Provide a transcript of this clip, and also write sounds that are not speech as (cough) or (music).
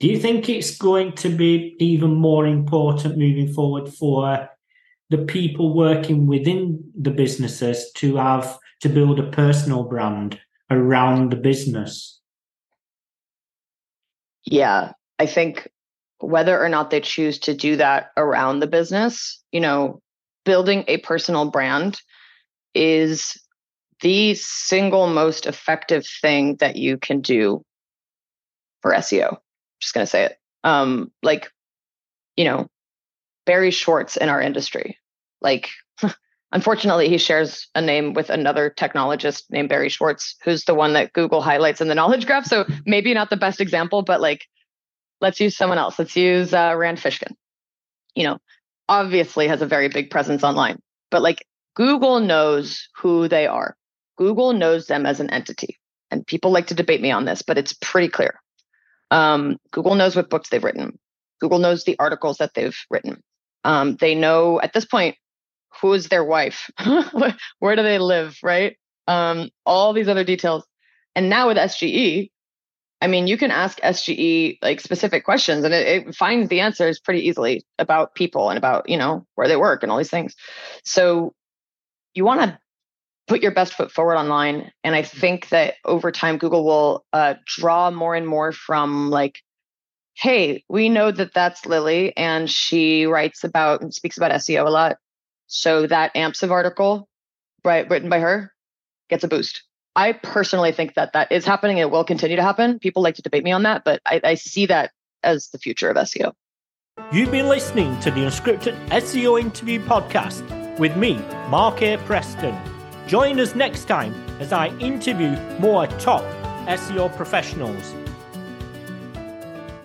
Do you think it's going to be even more important moving forward for the people working within the businesses to have to build a personal brand around the business? Yeah, I think whether or not they choose to do that around the business, you know, building a personal brand is the single most effective thing that you can do for SEO. Just going to say it. Um, like, you know, Barry Schwartz in our industry. Like, (laughs) unfortunately, he shares a name with another technologist named Barry Schwartz, who's the one that Google highlights in the knowledge graph. So maybe not the best example, but like, let's use someone else. Let's use uh, Rand Fishkin. You know, obviously has a very big presence online, but like Google knows who they are. Google knows them as an entity. And people like to debate me on this, but it's pretty clear. Um, Google knows what books they've written. Google knows the articles that they've written. Um, they know at this point who is their wife, (laughs) where do they live, right? Um, all these other details. And now with SGE, I mean, you can ask SGE like specific questions and it, it, finds the answers pretty easily about people and about, you know, where they work and all these things. So you want to put your best foot forward online. And I think that over time, Google will uh, draw more and more from like, hey, we know that that's Lily and she writes about and speaks about SEO a lot. So that AMPSIV article, right, written by her, gets a boost. I personally think that that is happening. It will continue to happen. People like to debate me on that, but I, I see that as the future of SEO. You've been listening to the Unscripted SEO Interview Podcast with me, Mark A. Preston. Join us next time as I interview more top SEO professionals